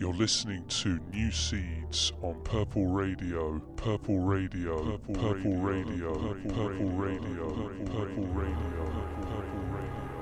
You're listening to New Seeds on Purple Radio, Purple Radio, Purple, Radio, Purple Radio, Purple Radio, Purple Radio.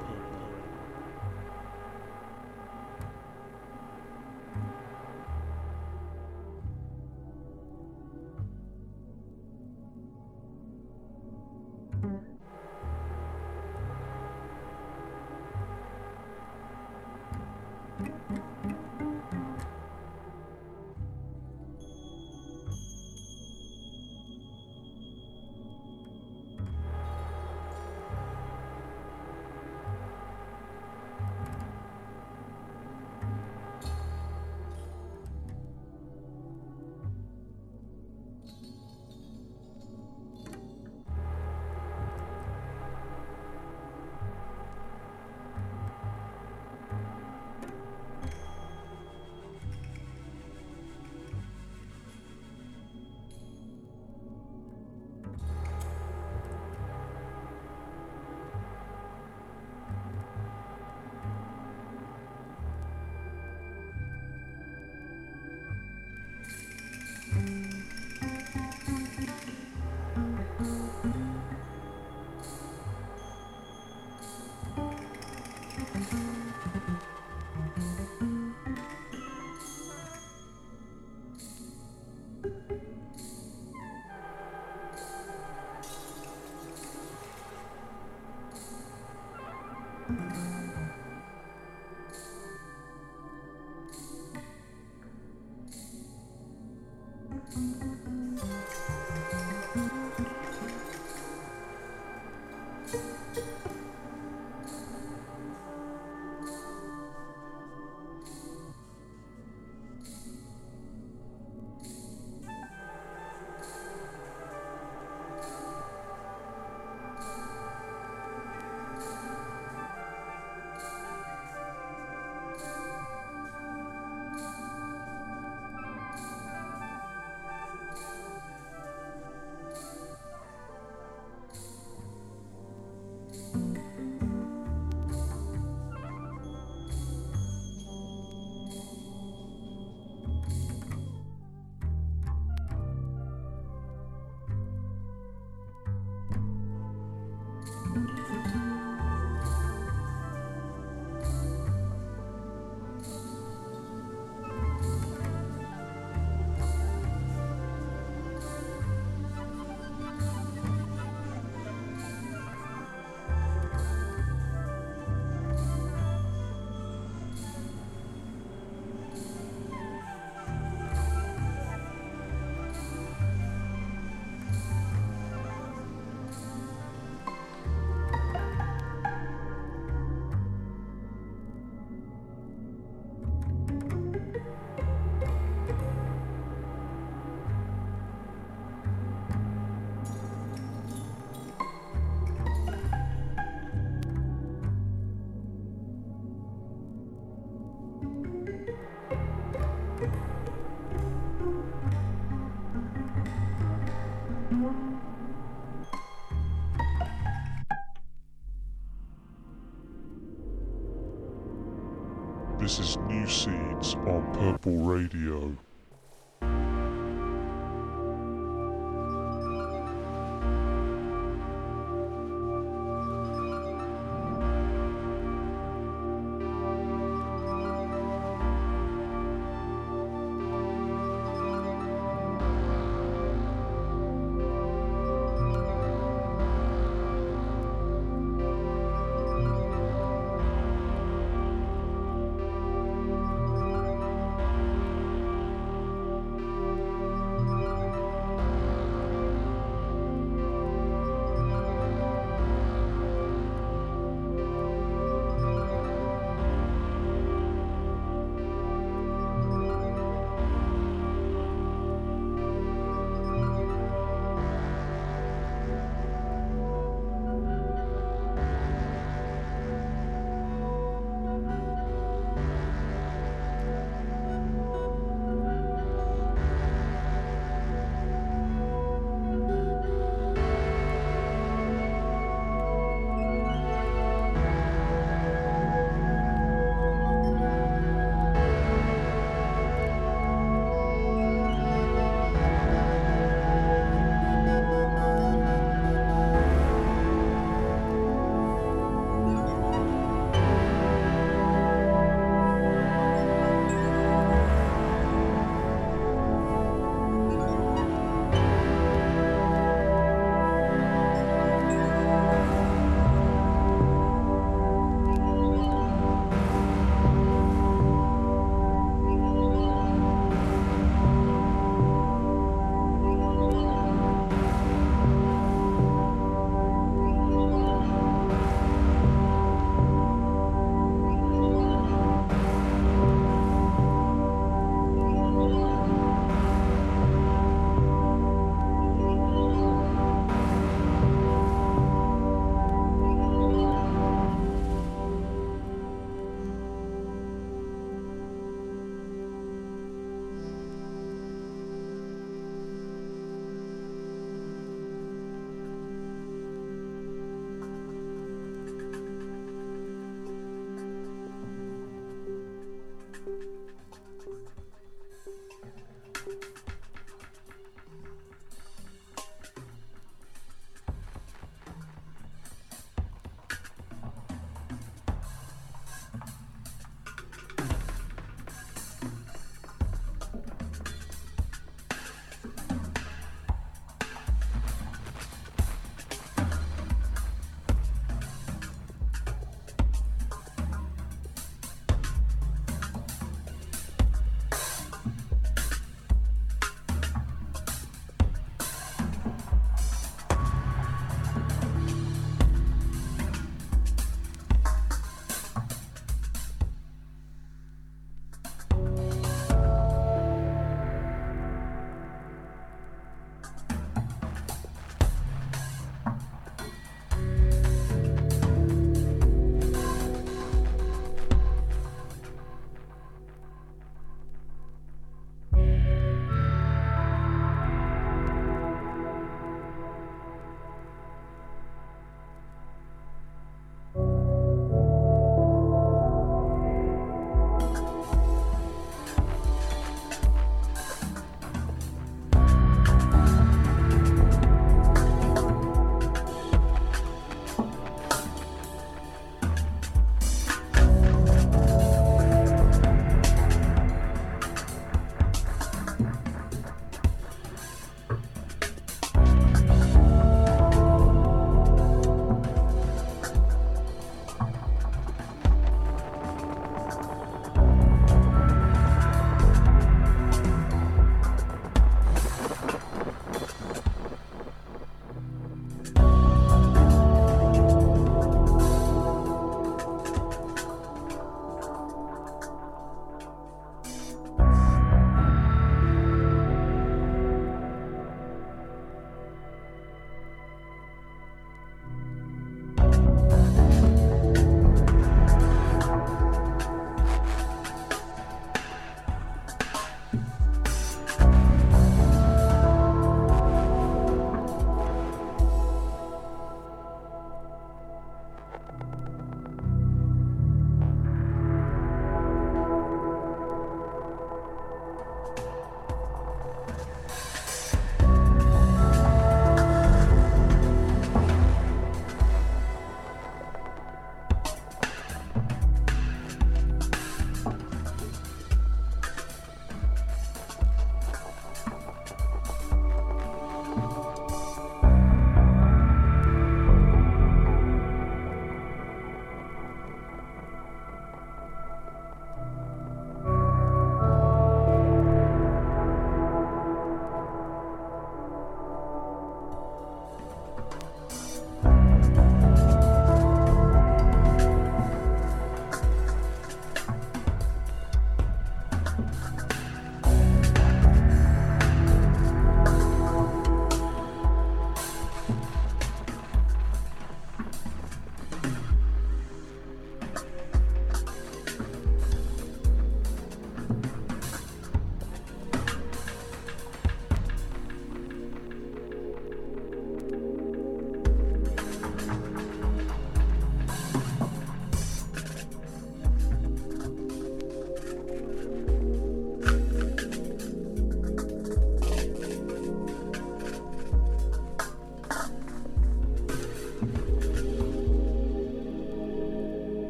This is New Seeds on Purple Radio.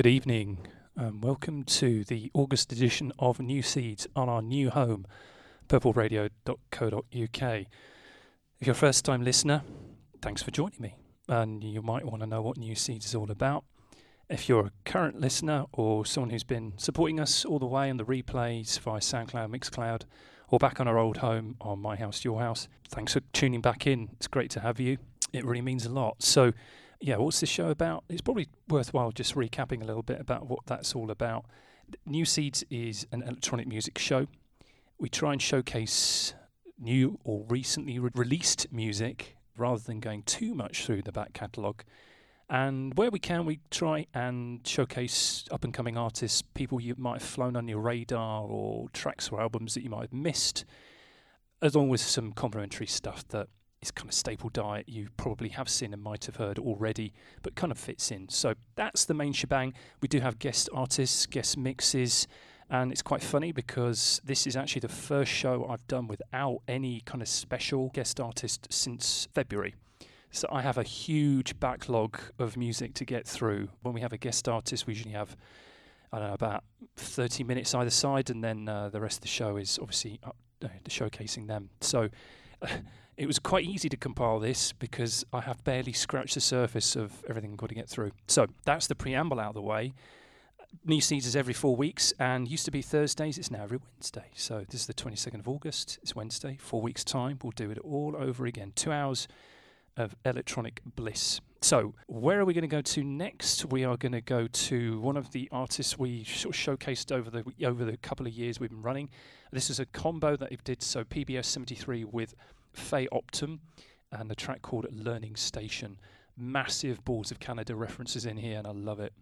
Good evening. and welcome to the August edition of New Seeds on our new home, purpleradio.co.uk. If you're a first time listener, thanks for joining me. And you might want to know what New Seeds is all about. If you're a current listener or someone who's been supporting us all the way on the replays via SoundCloud, Mixcloud, or back on our old home on My House, Your House, thanks for tuning back in. It's great to have you. It really means a lot. So, yeah, what's this show about? It's probably worthwhile just recapping a little bit about what that's all about. New Seeds is an electronic music show. We try and showcase new or recently re- released music rather than going too much through the back catalogue. And where we can, we try and showcase up and coming artists, people you might have flown on your radar, or tracks or albums that you might have missed, along with some complimentary stuff that is kind of staple diet you probably have seen and might have heard already, but kind of fits in. So that's the main shebang. We do have guest artists, guest mixes, and it's quite funny because this is actually the first show I've done without any kind of special guest artist since February. So I have a huge backlog of music to get through. When we have a guest artist, we usually have I don't know about 30 minutes either side, and then uh, the rest of the show is obviously up, uh, showcasing them. So it was quite easy to compile this because I have barely scratched the surface of everything I've got to get through. So that's the preamble out of the way. New Seeds is every four weeks and used to be Thursdays, it's now every Wednesday. So this is the 22nd of August, it's Wednesday, four weeks' time. We'll do it all over again. Two hours of electronic bliss. So, where are we going to go to next? We are going to go to one of the artists we sort of showcased over the over the couple of years we've been running. This is a combo that it did so Prefuse 73 with Faye Optum and the track called Learning Station. Massive Boards of Canada references in here, and I love it.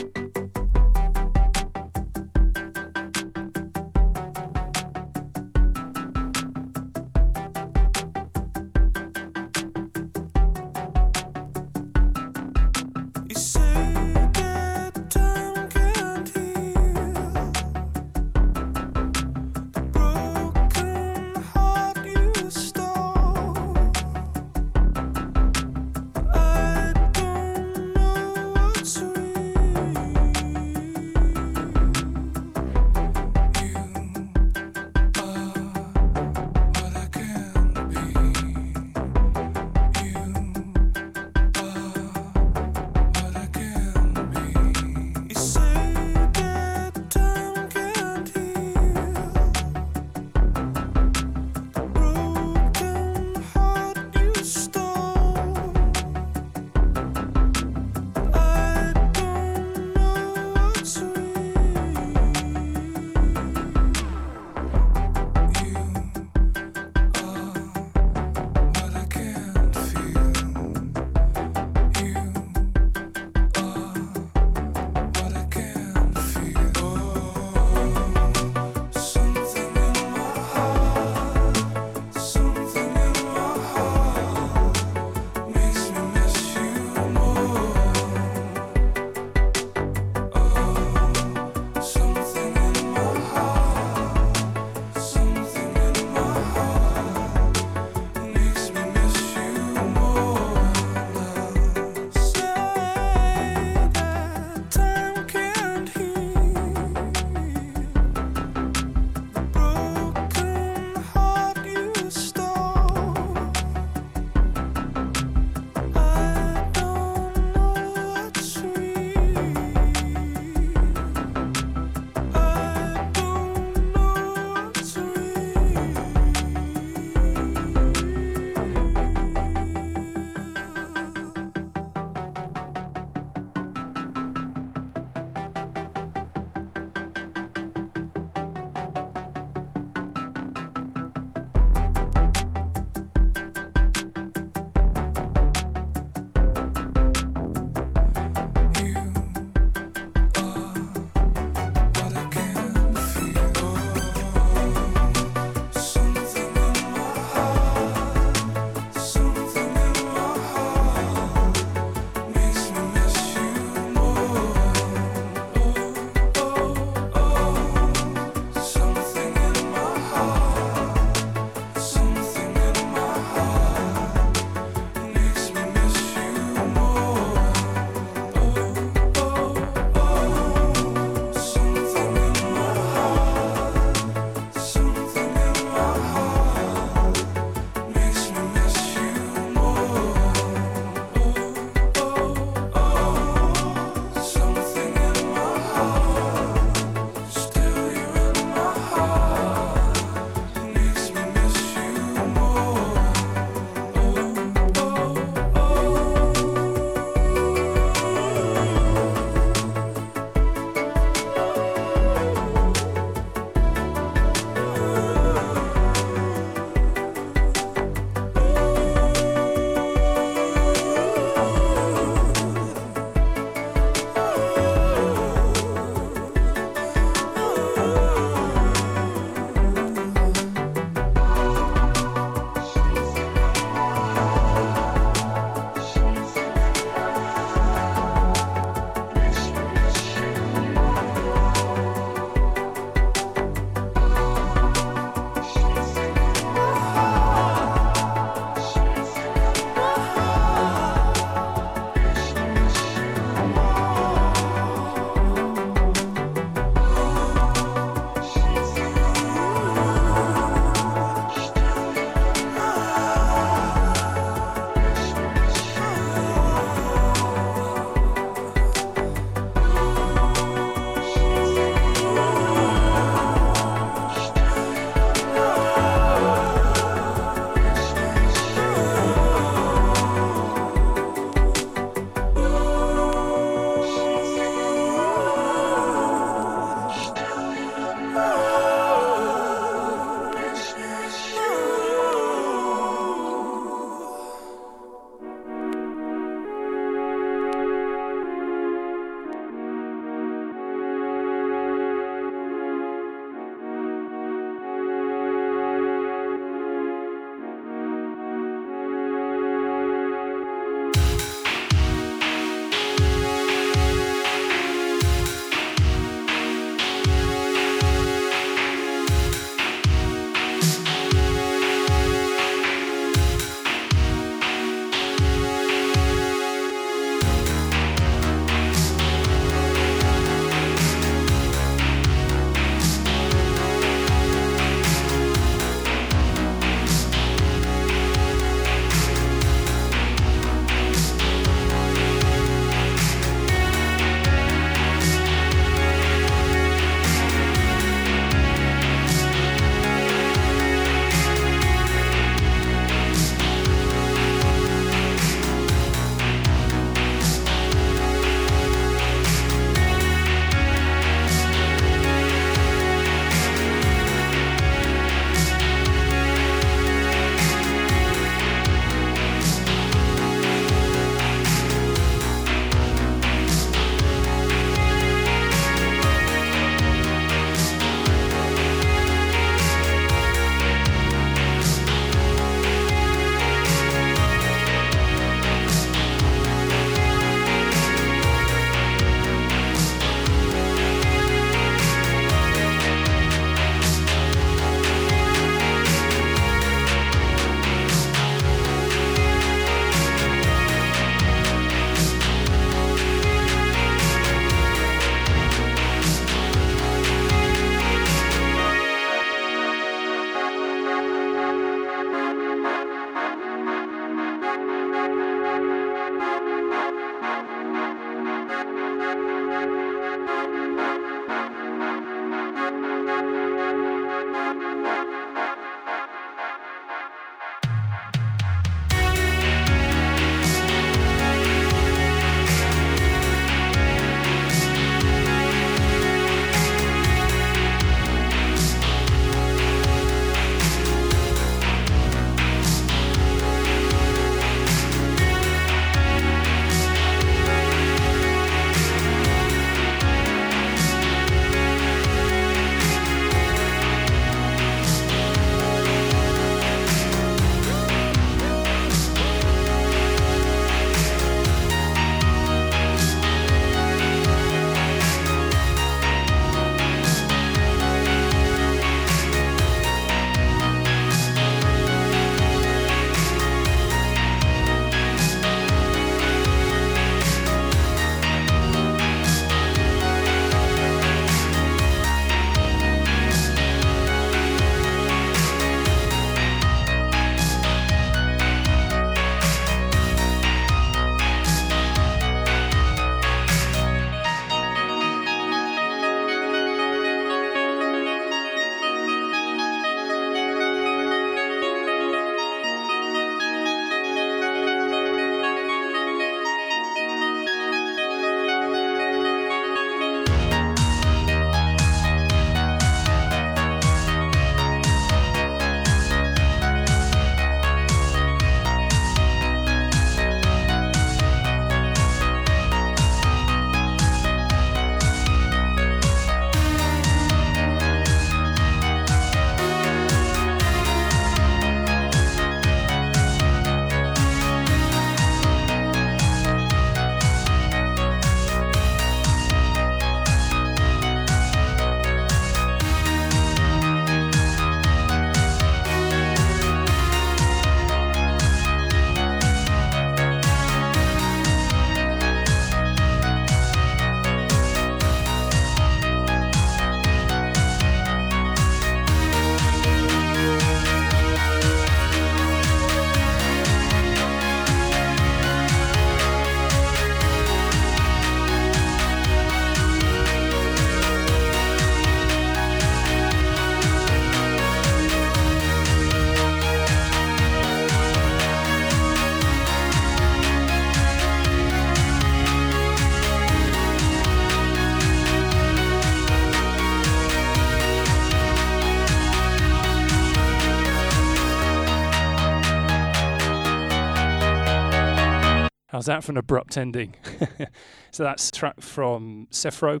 How's that for an abrupt ending? so that's track from Sferro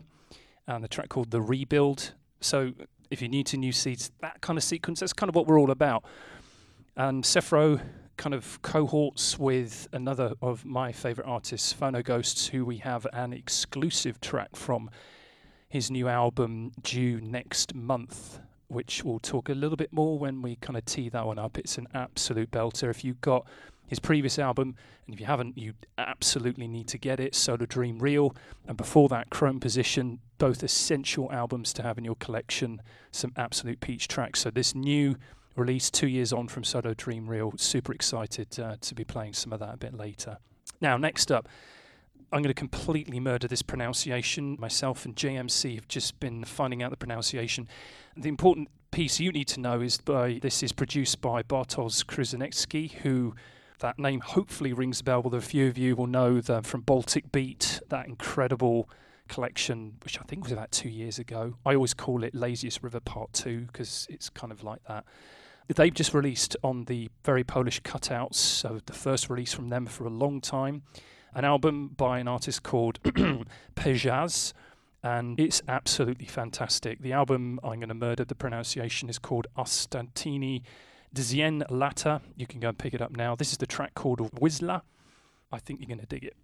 and the track called The Rebuild. So if you're new to New Seeds, that kind of sequence, that's kind of what we're all about. And Sferro kind of cohorts with another of my favourite artists, Phono Ghosts, who we have an exclusive track from his new album due next month, which we'll talk a little bit more when we kind of tee that one up. It's an absolute belter. If you've got his previous album, and if you haven't, you absolutely need to get it. Solar Dream Real, and before that, Chrome Position, both essential albums to have in your collection. Some absolute peach tracks. So this new release, two years on from Solar Dream Real, super excited uh, to be playing some of that a bit later. Now, next up. I'm going to completely murder this pronunciation. Myself and JMC have just been finding out the pronunciation. The important piece you need to know is by this is produced by Bartosz Krzyżanecki, who that name hopefully rings a bell with a few of you will know the, from Baltic Beat, that incredible collection, which I think was about two years ago. I always call it Laziest River Part 2 because it's kind of like that. They've just released on the very Polish cutouts, so the first release from them for a long time, an album by an artist called Pejzaż, and it's absolutely fantastic. The album, I'm going to murder the pronunciation, is called Ostantini Dzien Lata. You can go and pick it up now. This is the track called Whistler. I think you're going to dig it.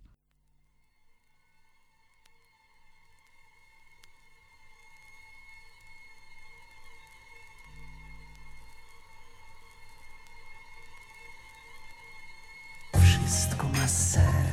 Wszystko ma sens.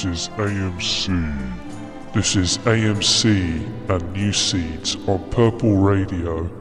This is AMC. This is AMC and New Seeds on Purple Radio.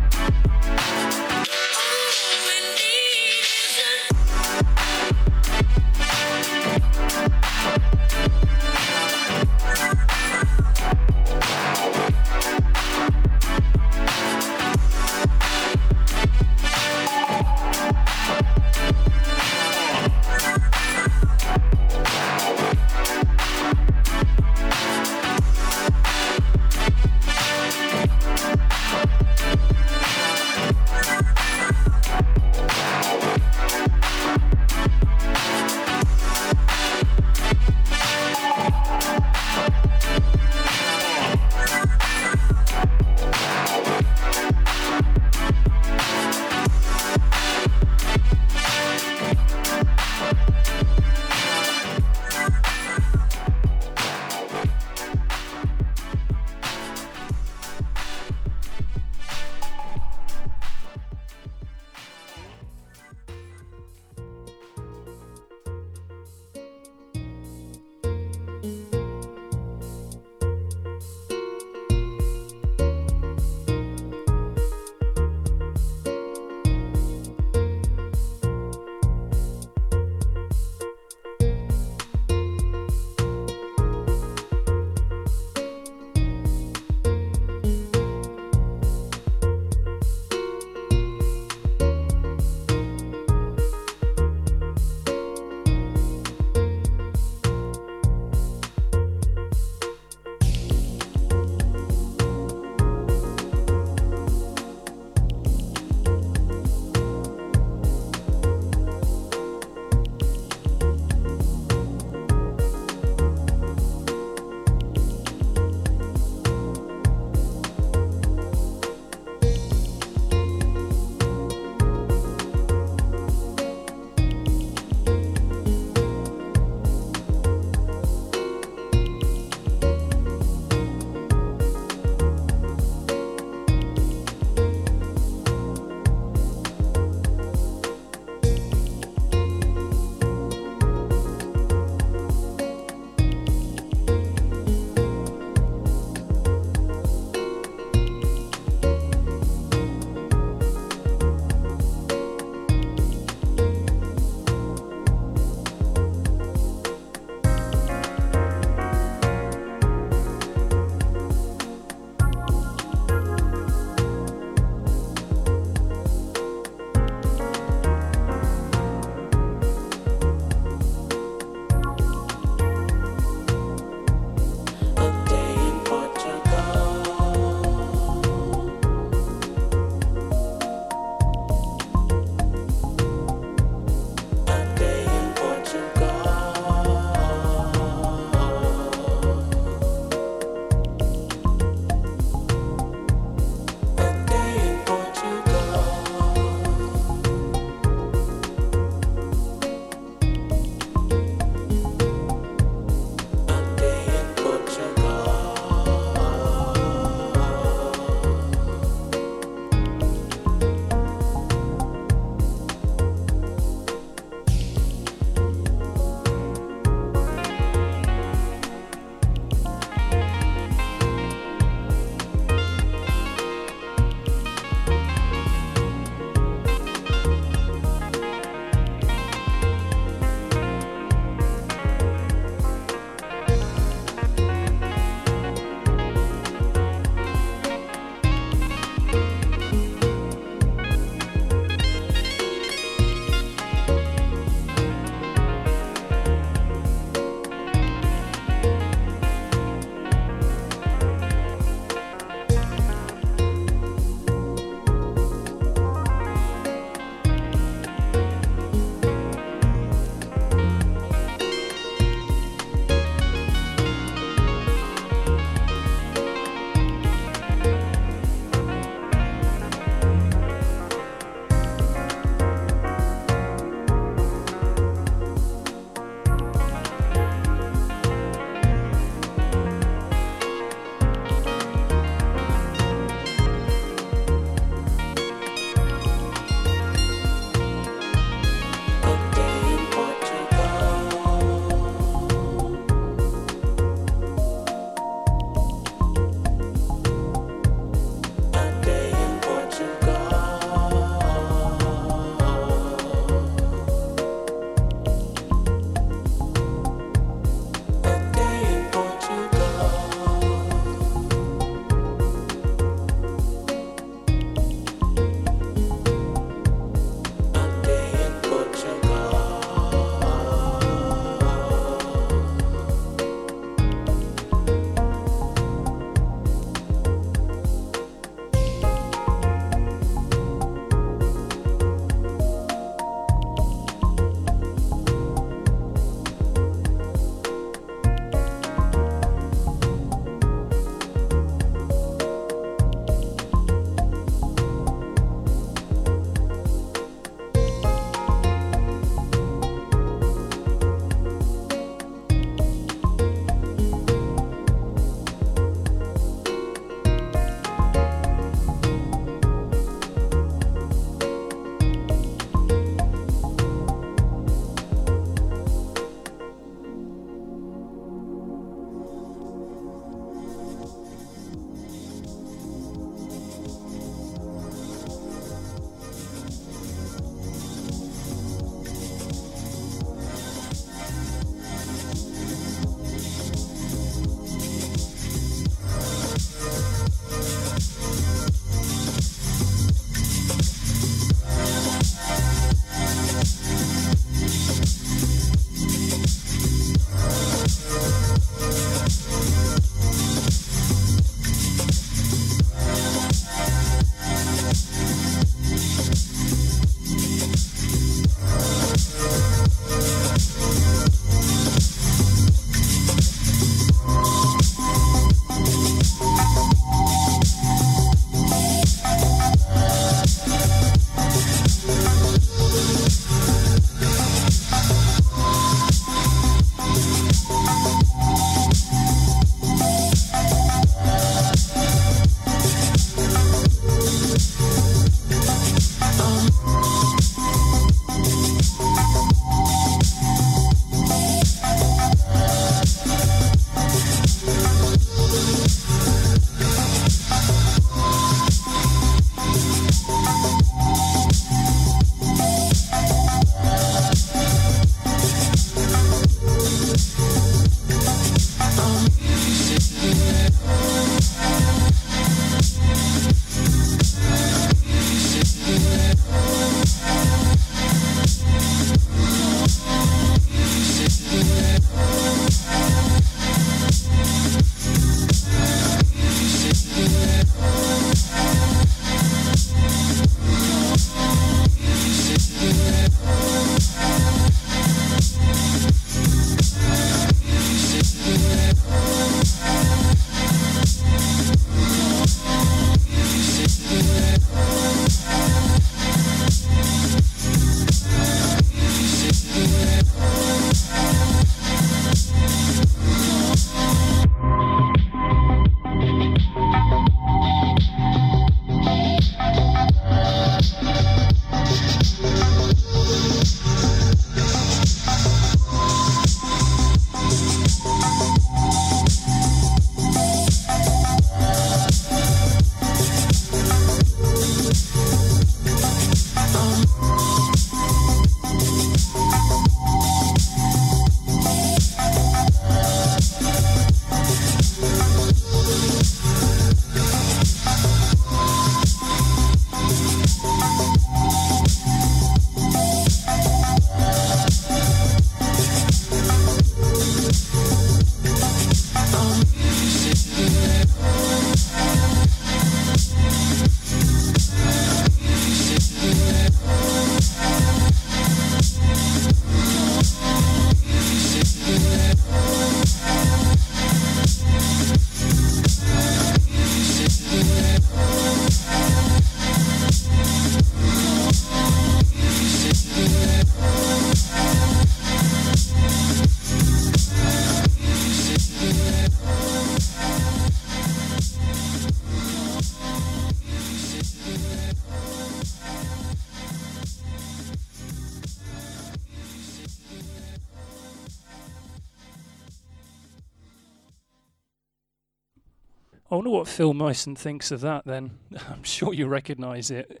What Phil Meissen thinks of that then. I'm sure you recognise it.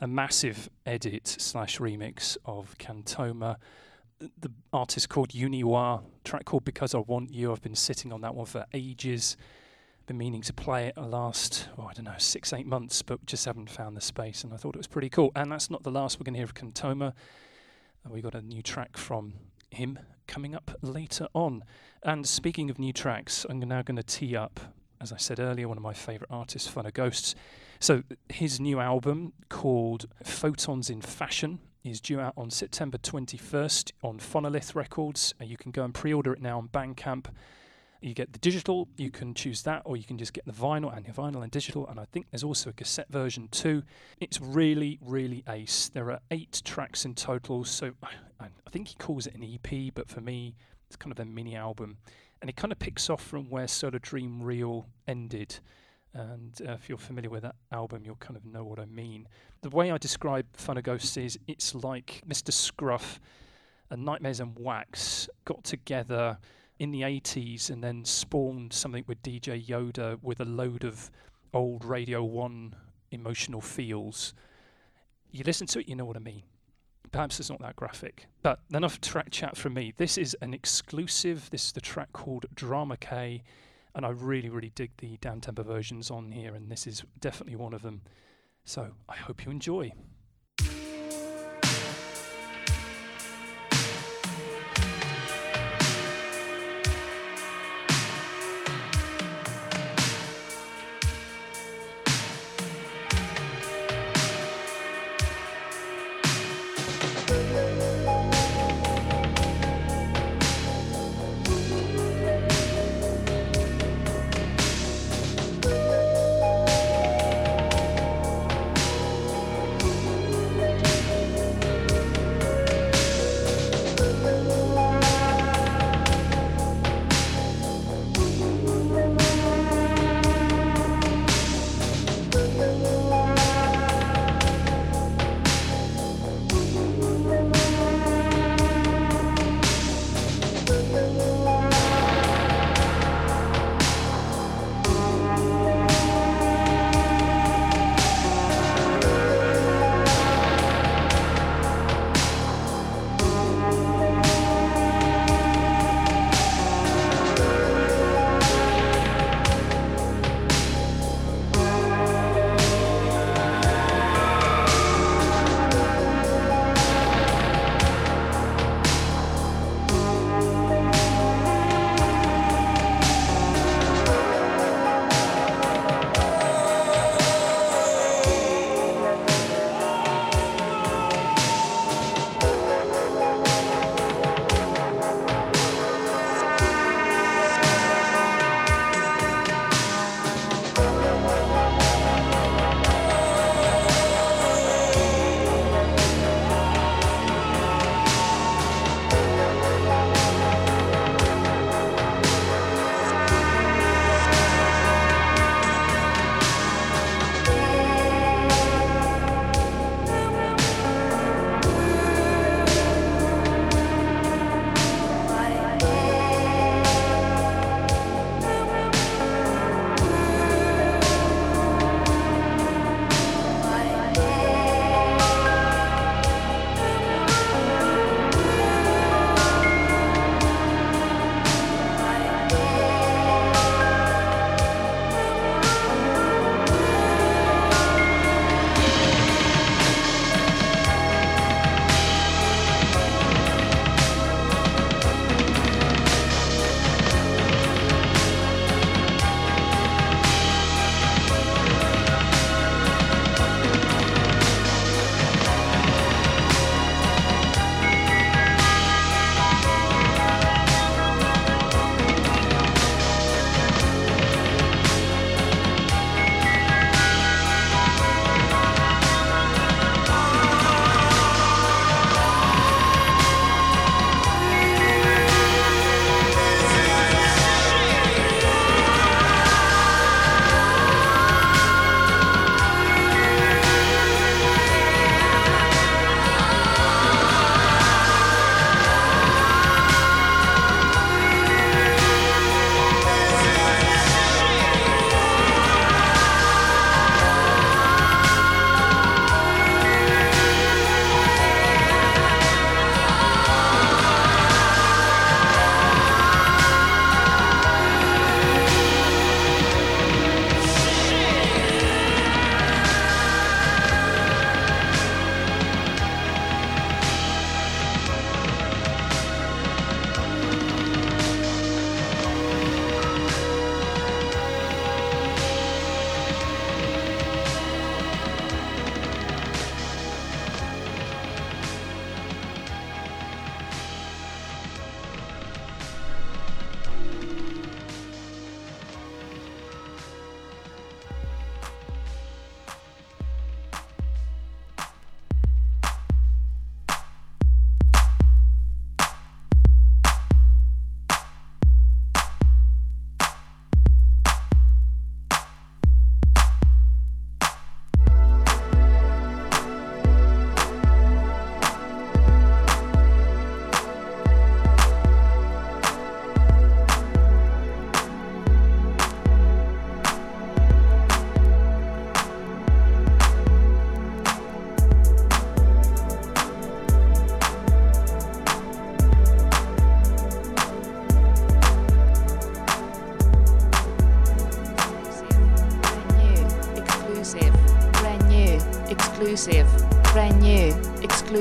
A massive edit slash remix of Cantoma. The artist called Uniwa, track called Because I Want You. I've been sitting on that one for ages. Been meaning to play it the last, oh, I don't know, six, eight months, but just haven't found the space. And I thought it was pretty cool. And that's not the last we're going to hear of Cantoma. Uh, we got a new track from him coming up later on. And speaking of new tracks, I'm now going to tee up as I said earlier, one of my favourite artists, Phono Ghosts. So his new album called Photons in Fashion is due out on September 21st on Fonolith Records. Uh, you can go and pre-order it now on Bandcamp. You get the digital, you can choose that, or you can just get the vinyl and your vinyl and digital. And I think there's also a cassette version too. It's really, really ace. There are eight tracks in total, so I think he calls it an EP, but for me, it's kind of a mini album and it kind of picks off from where Solar Dream Real ended. And uh, if you're familiar with that album, you'll kind of know what I mean. The way I describe Phono Ghosts is it's like Mr. Scruff and Nightmares on Wax got together in the 80s and then spawned something with DJ Yoda with a load of old Radio 1 emotional feels. You listen to it, you know what I mean. Perhaps it's not that graphic, but enough track chat from me. This is an exclusive. This is the track called Drama K, and I really, really dig the down tempo versions on here, and this is definitely one of them. So I hope you enjoy.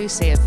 Exclusive,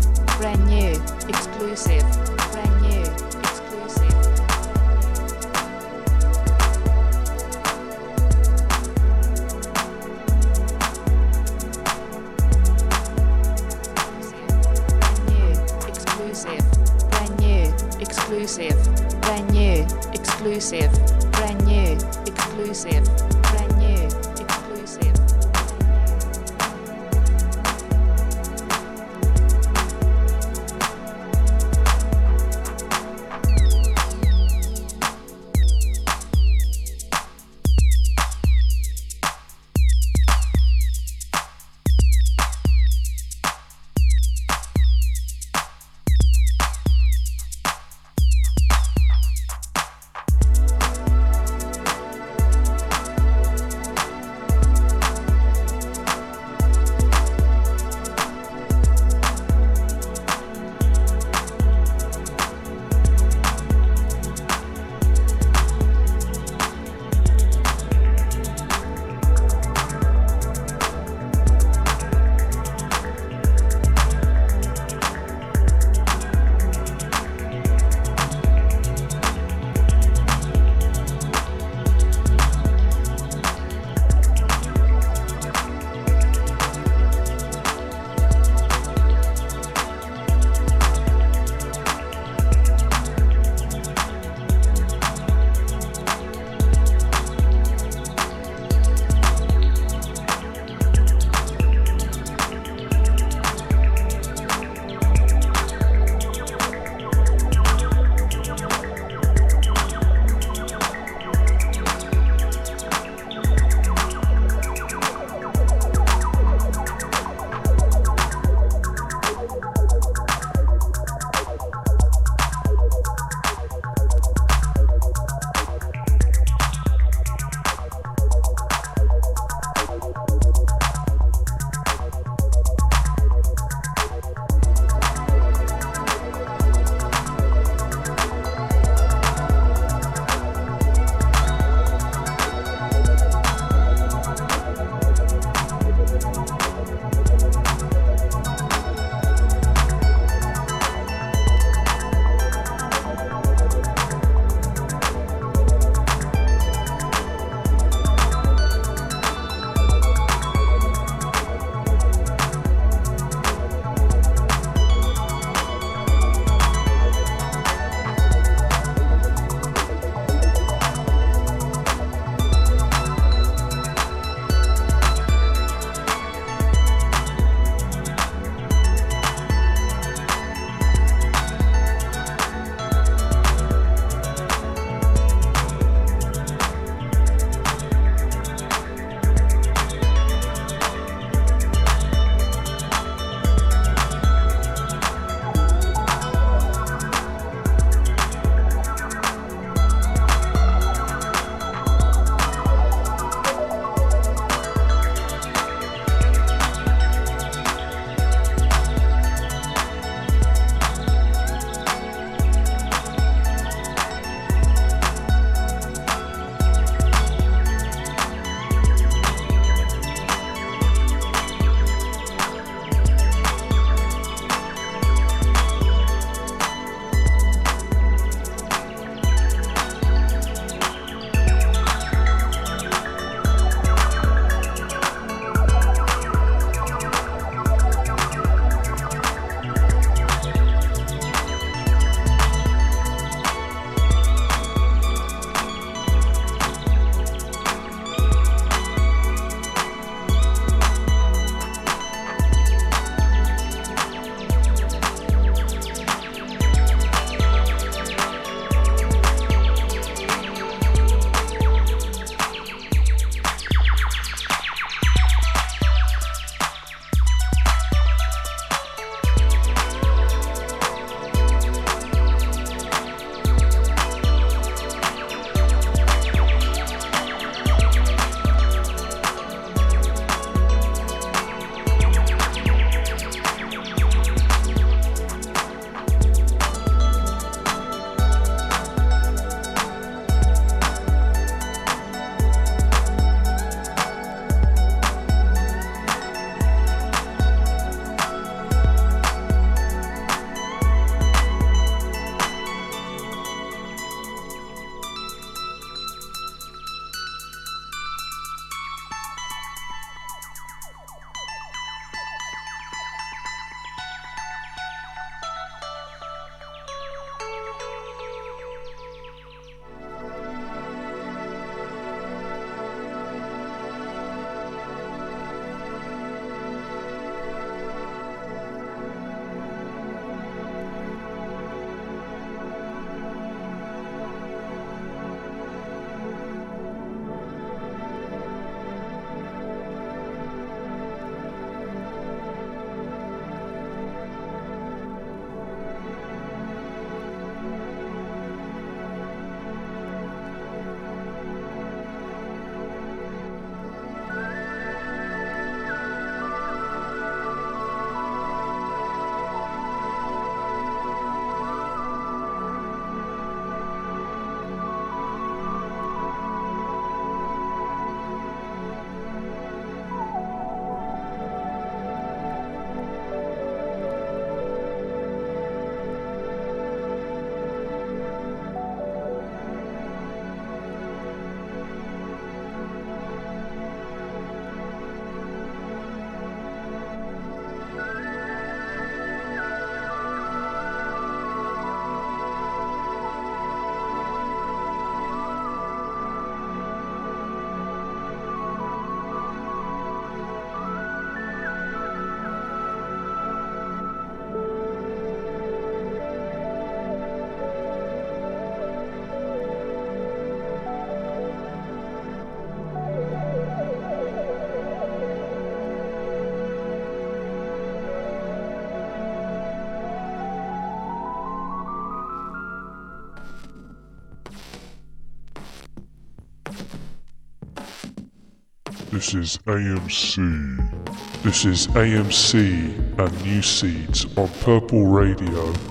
This is AMC. This is AMC and New Seeds on Purple Radio.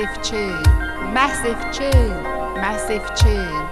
Massive tune, massive tune, massive tune.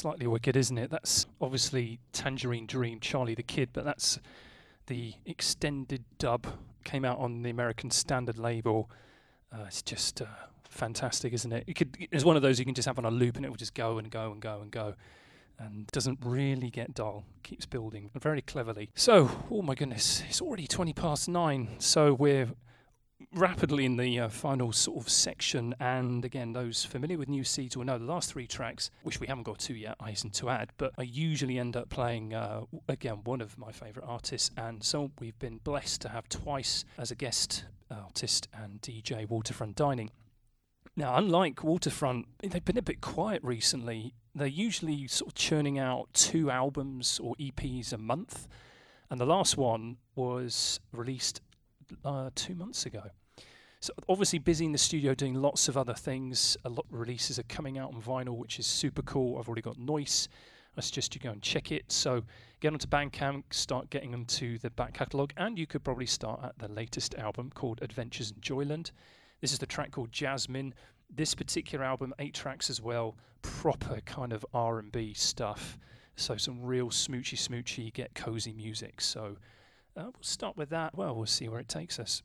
Slightly wicked, isn't it? That's obviously Tangerine Dream, Charlie the Kid, but that's the extended dub. Came out on the American Standard label. Uh, it's just uh, fantastic, isn't it? You could, it's one of those you can just have on a loop and it will just go and go and go and go. And doesn't really get dull, keeps building very cleverly. So, oh my goodness, it's already 20 past nine. So, we're rapidly in the uh, final sort of section. And again, those familiar with New Seeds will know the last three tracks, which we haven't got to yet, I hasten to add, but I usually end up playing, uh, again, one of my favourite artists. And so we've been blessed to have twice as a guest artist and DJ Waterfront Dining. Now, unlike Waterfront, they've been a bit quiet recently. They're usually sort of churning out two albums or EPs a month. And the last one was released uh, two months ago. So obviously busy in the studio doing lots of other things. A lot of releases are coming out on vinyl, which is super cool. I've already got Noise. I suggest you go and check it. So get onto Bandcamp, start getting them to the back catalogue, and you could probably start at the latest album called Adventures in Joyland. This is the track called Jasmine. This particular album, eight tracks as well, proper kind of R&B stuff. So some real smoochy smoochy, get cozy music. So uh, we'll start with that. Well, we'll see where it takes us.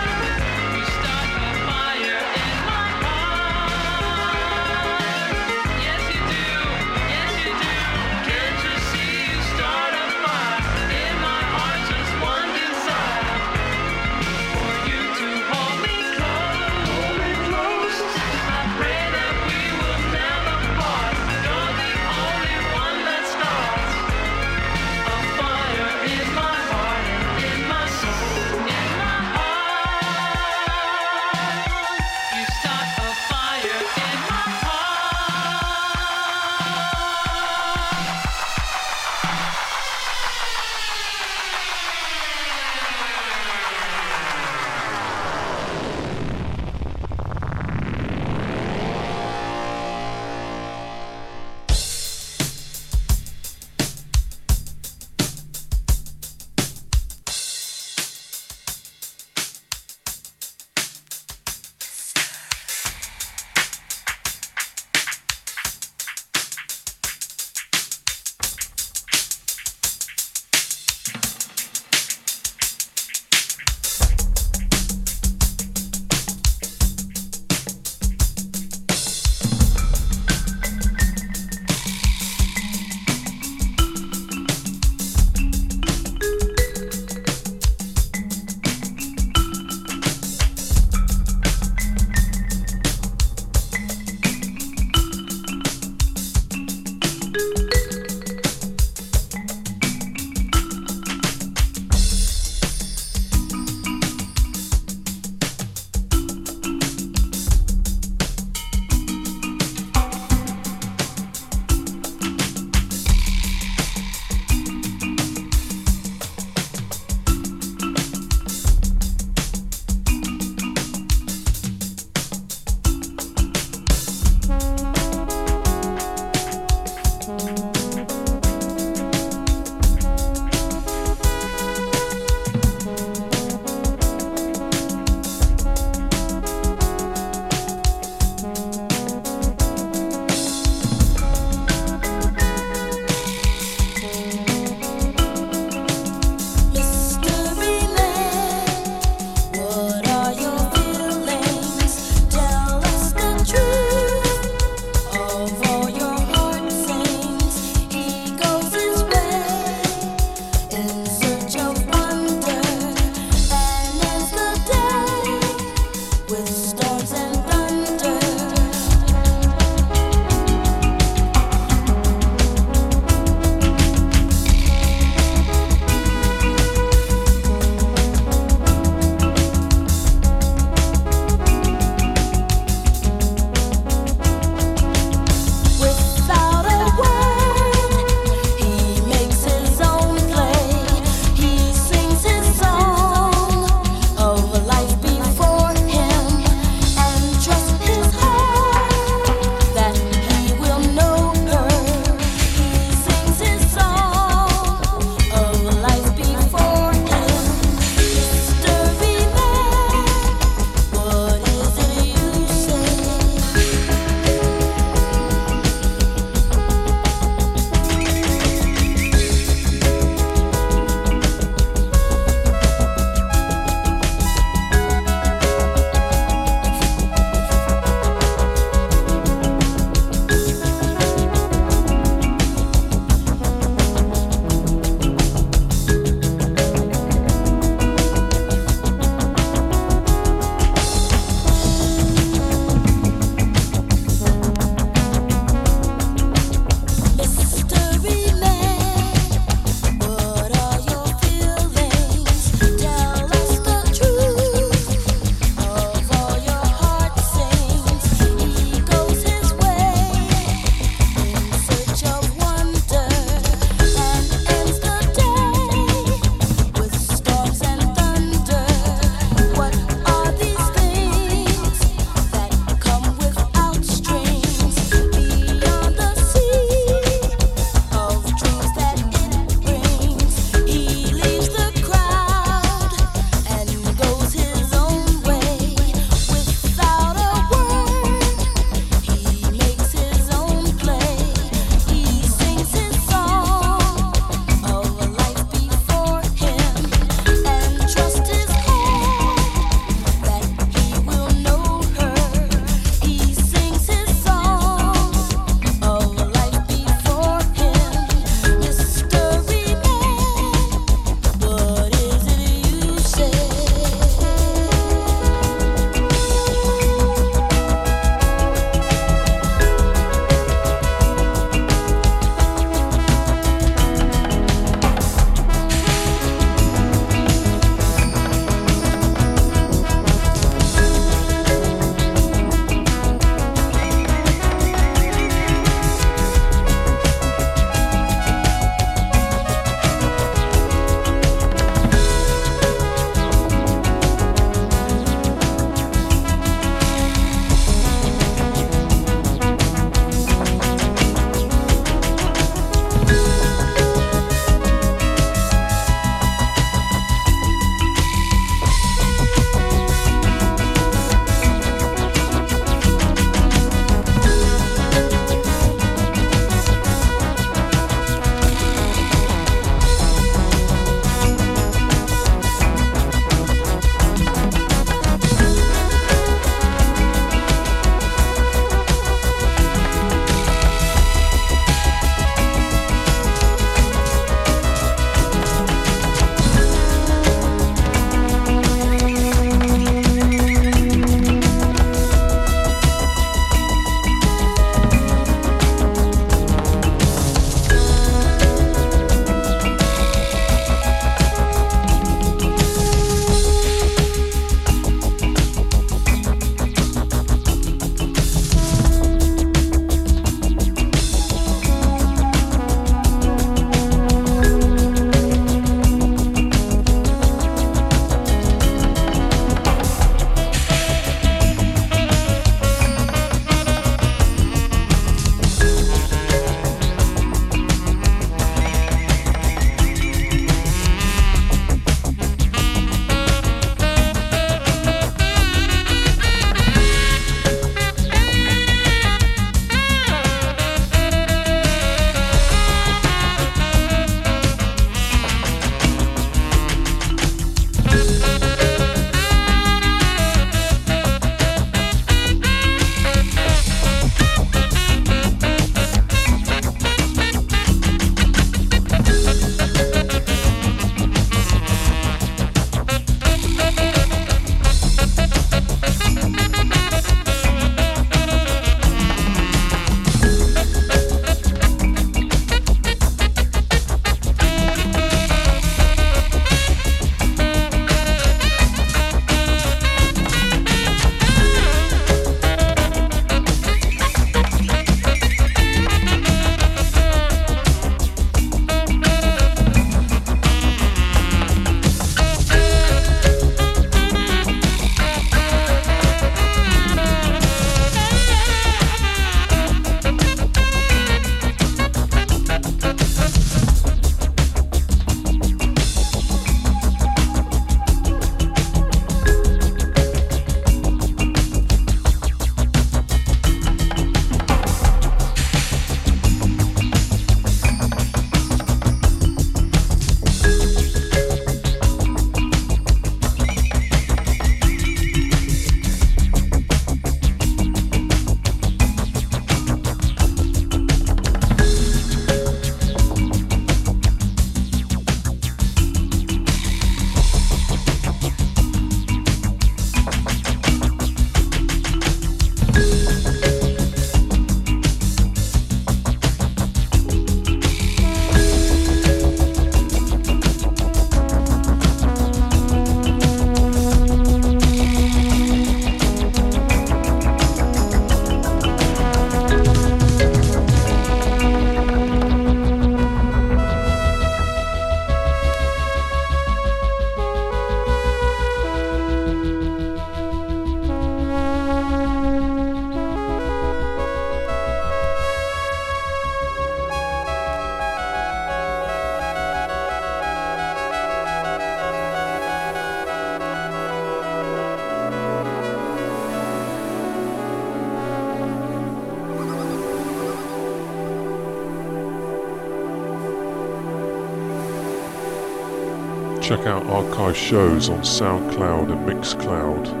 Shows on SoundCloud and Mixcloud.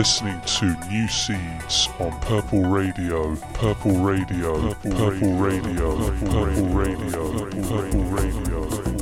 Listening to New Seeds on Purple Radio, Purple Radio, Purple Radio, Purple Radio, Purple Radio, Purple Radio.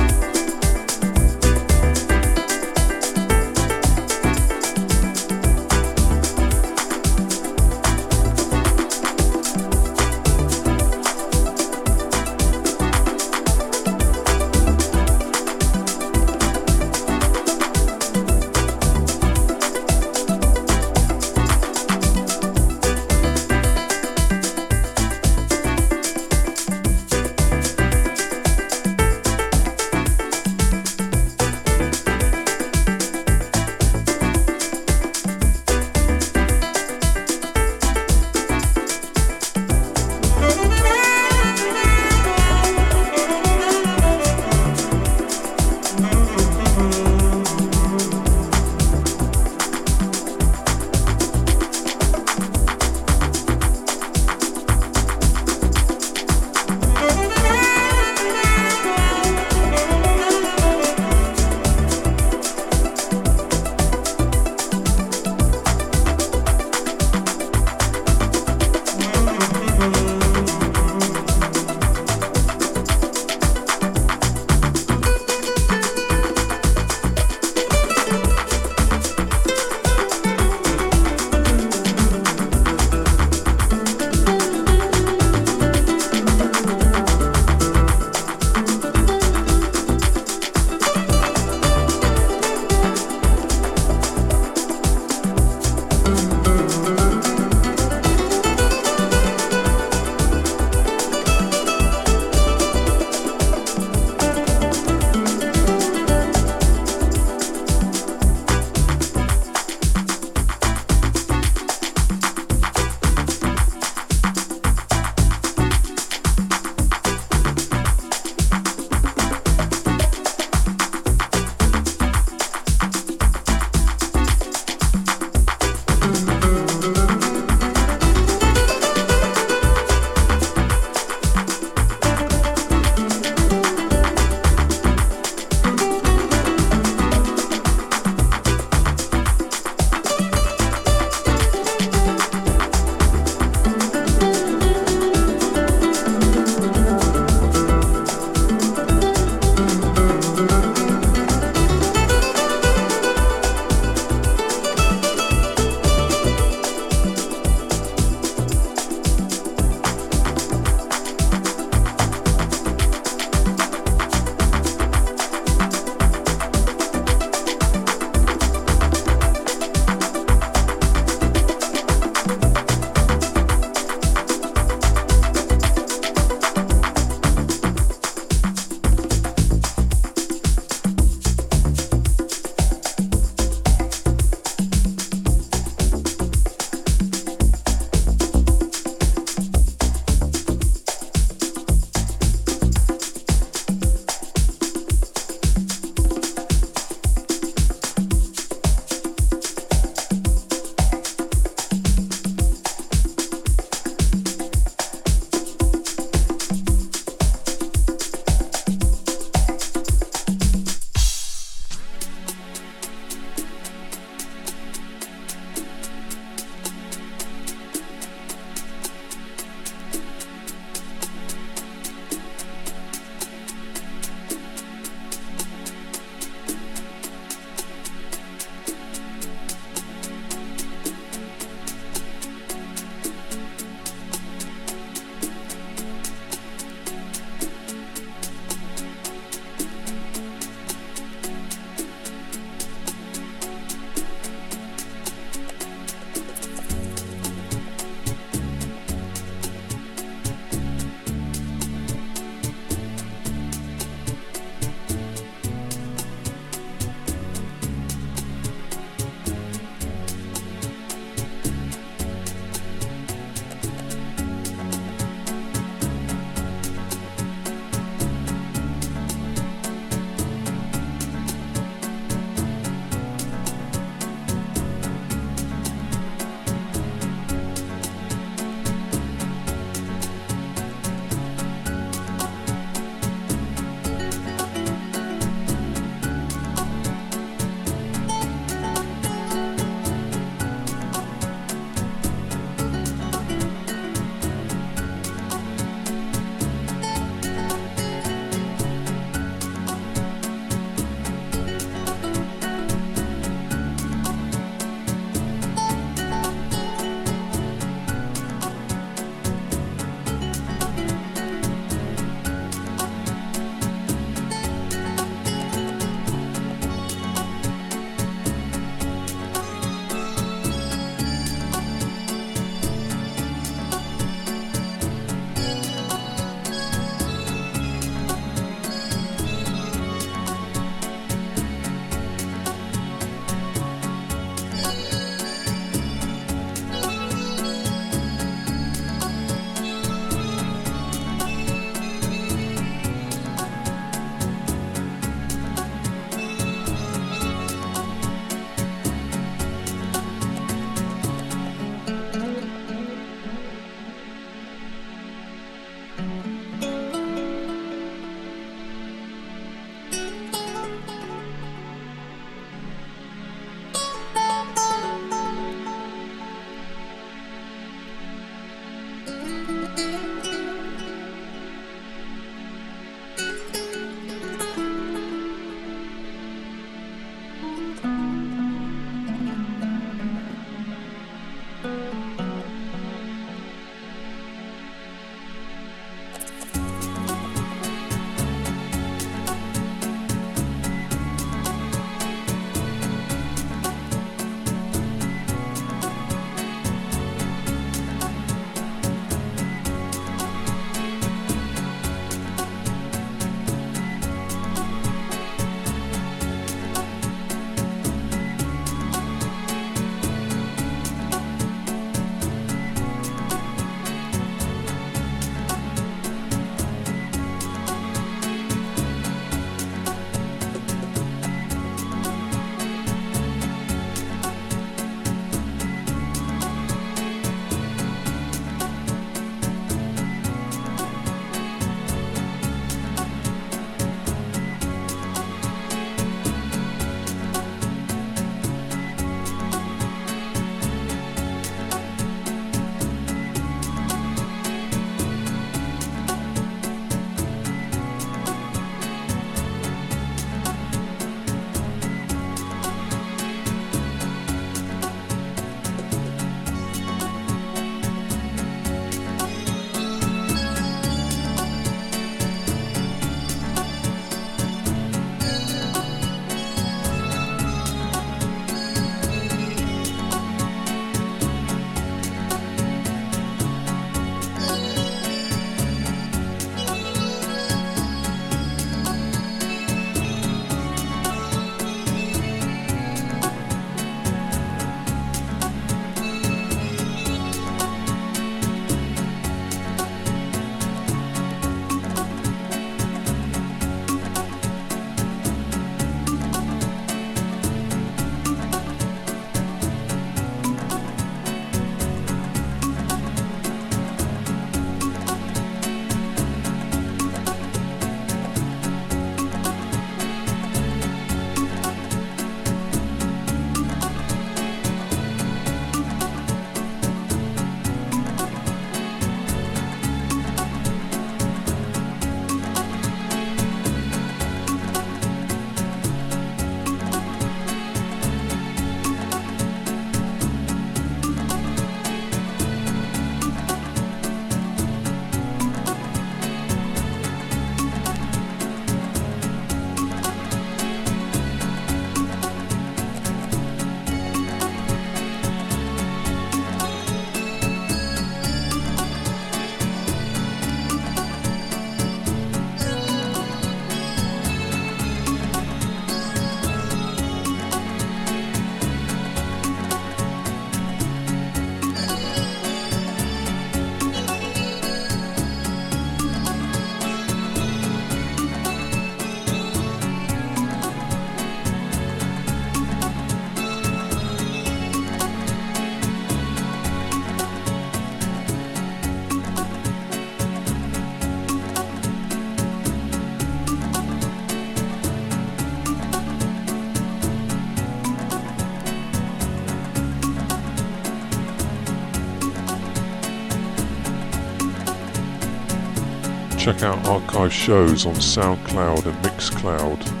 Check out archive shows on SoundCloud and Mixcloud.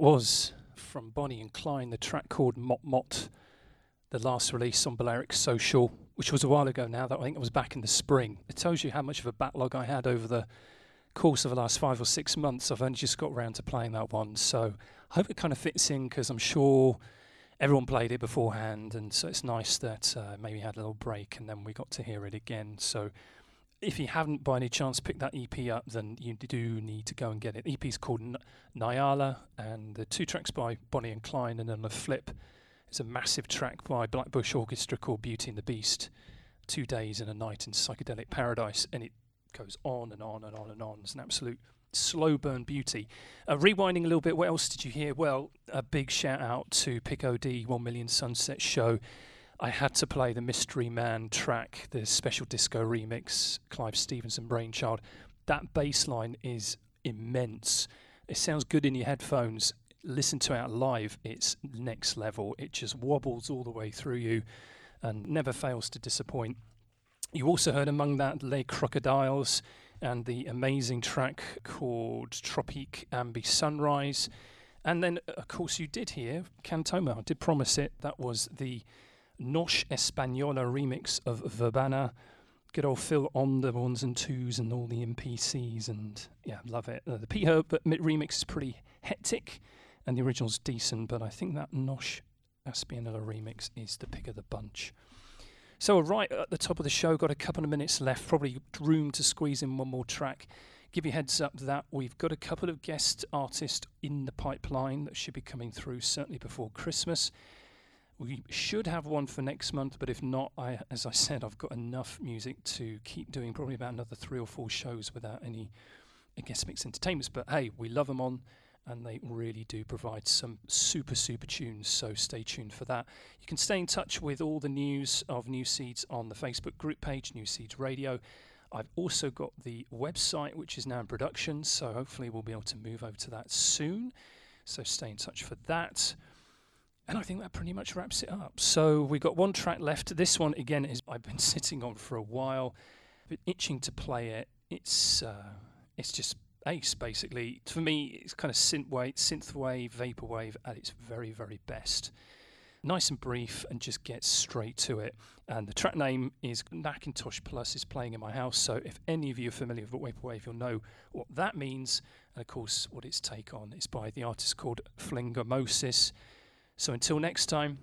That was from Bonnie and Clyne, the track called Mot Mot, the last release on Balearic Social, which was a while ago now. That I think it was back in the spring. It tells you how much of a backlog I had over the course of the last five or six months. I've only just got around to playing that one, so I hope it kind of fits in because I'm sure everyone played it beforehand, and so it's nice that uh, maybe had a little break and then we got to hear it again. So if you haven't by any chance picked that EP up, then you do need to go and get it. The EP is called N- Nyala, and the two tracks by Bonnie and Clyne, and then the flip is a massive track by Blackbush Orchestra called Beauty and the Beast. Two days and a night in psychedelic paradise, and it goes on and on and on and on. It's an absolute slow burn beauty. Uh, rewinding a little bit, what else did you hear? Well, a big shout out to Pick OD 1 Million Sunset Show. I had to play the Mystery Man track, the special disco remix, Clive Stevenson brainchild. That bass line is immense. It sounds good in your headphones. Listen to it live, it's next level. It just wobbles all the way through you and never fails to disappoint. You also heard among that Les Crocodiles and the amazing track called Tropique Ambi Sunrise. And then, of course, you did hear Cantoma. I did promise it. That was the Noche Española remix of Verbana. Good old Phil on the ones and twos and all the MPCs. And yeah, love it. Uh, the P Herb remix is pretty hectic and the original's decent, but I think that Noche Española remix is the pick of the bunch. So, right at the top of the show, got a couple of minutes left, probably room to squeeze in one more track. Give you heads up that we've got a couple of guest artists in the pipeline that should be coming through certainly before Christmas. We should have one for next month, but if not, I, as I said, I've got enough music to keep doing probably about another three or four shows without any guest mix entertainments. But hey, we love them on and they really do provide some super, super tunes. So stay tuned for that. You can stay in touch with all the news of New Seeds on the Facebook group page, New Seeds Radio. I've also got the website, which is now in production, so hopefully we'll be able to move over to that soon. So stay in touch for that. And I think that pretty much wraps it up. So we've got one track left. This one, again, is I've been sitting on for a while, been itching to play it. It's uh, it's just ace basically. For me, it's kind of synthwave, synthwave, vaporwave at its very, very best. Nice and brief, and just gets straight to it. And the track name is Macintosh Plus is playing in my house. So if any of you are familiar with vaporwave, you'll know what that means, and of course what its take on is by the artist called Flingomosis. So until next time.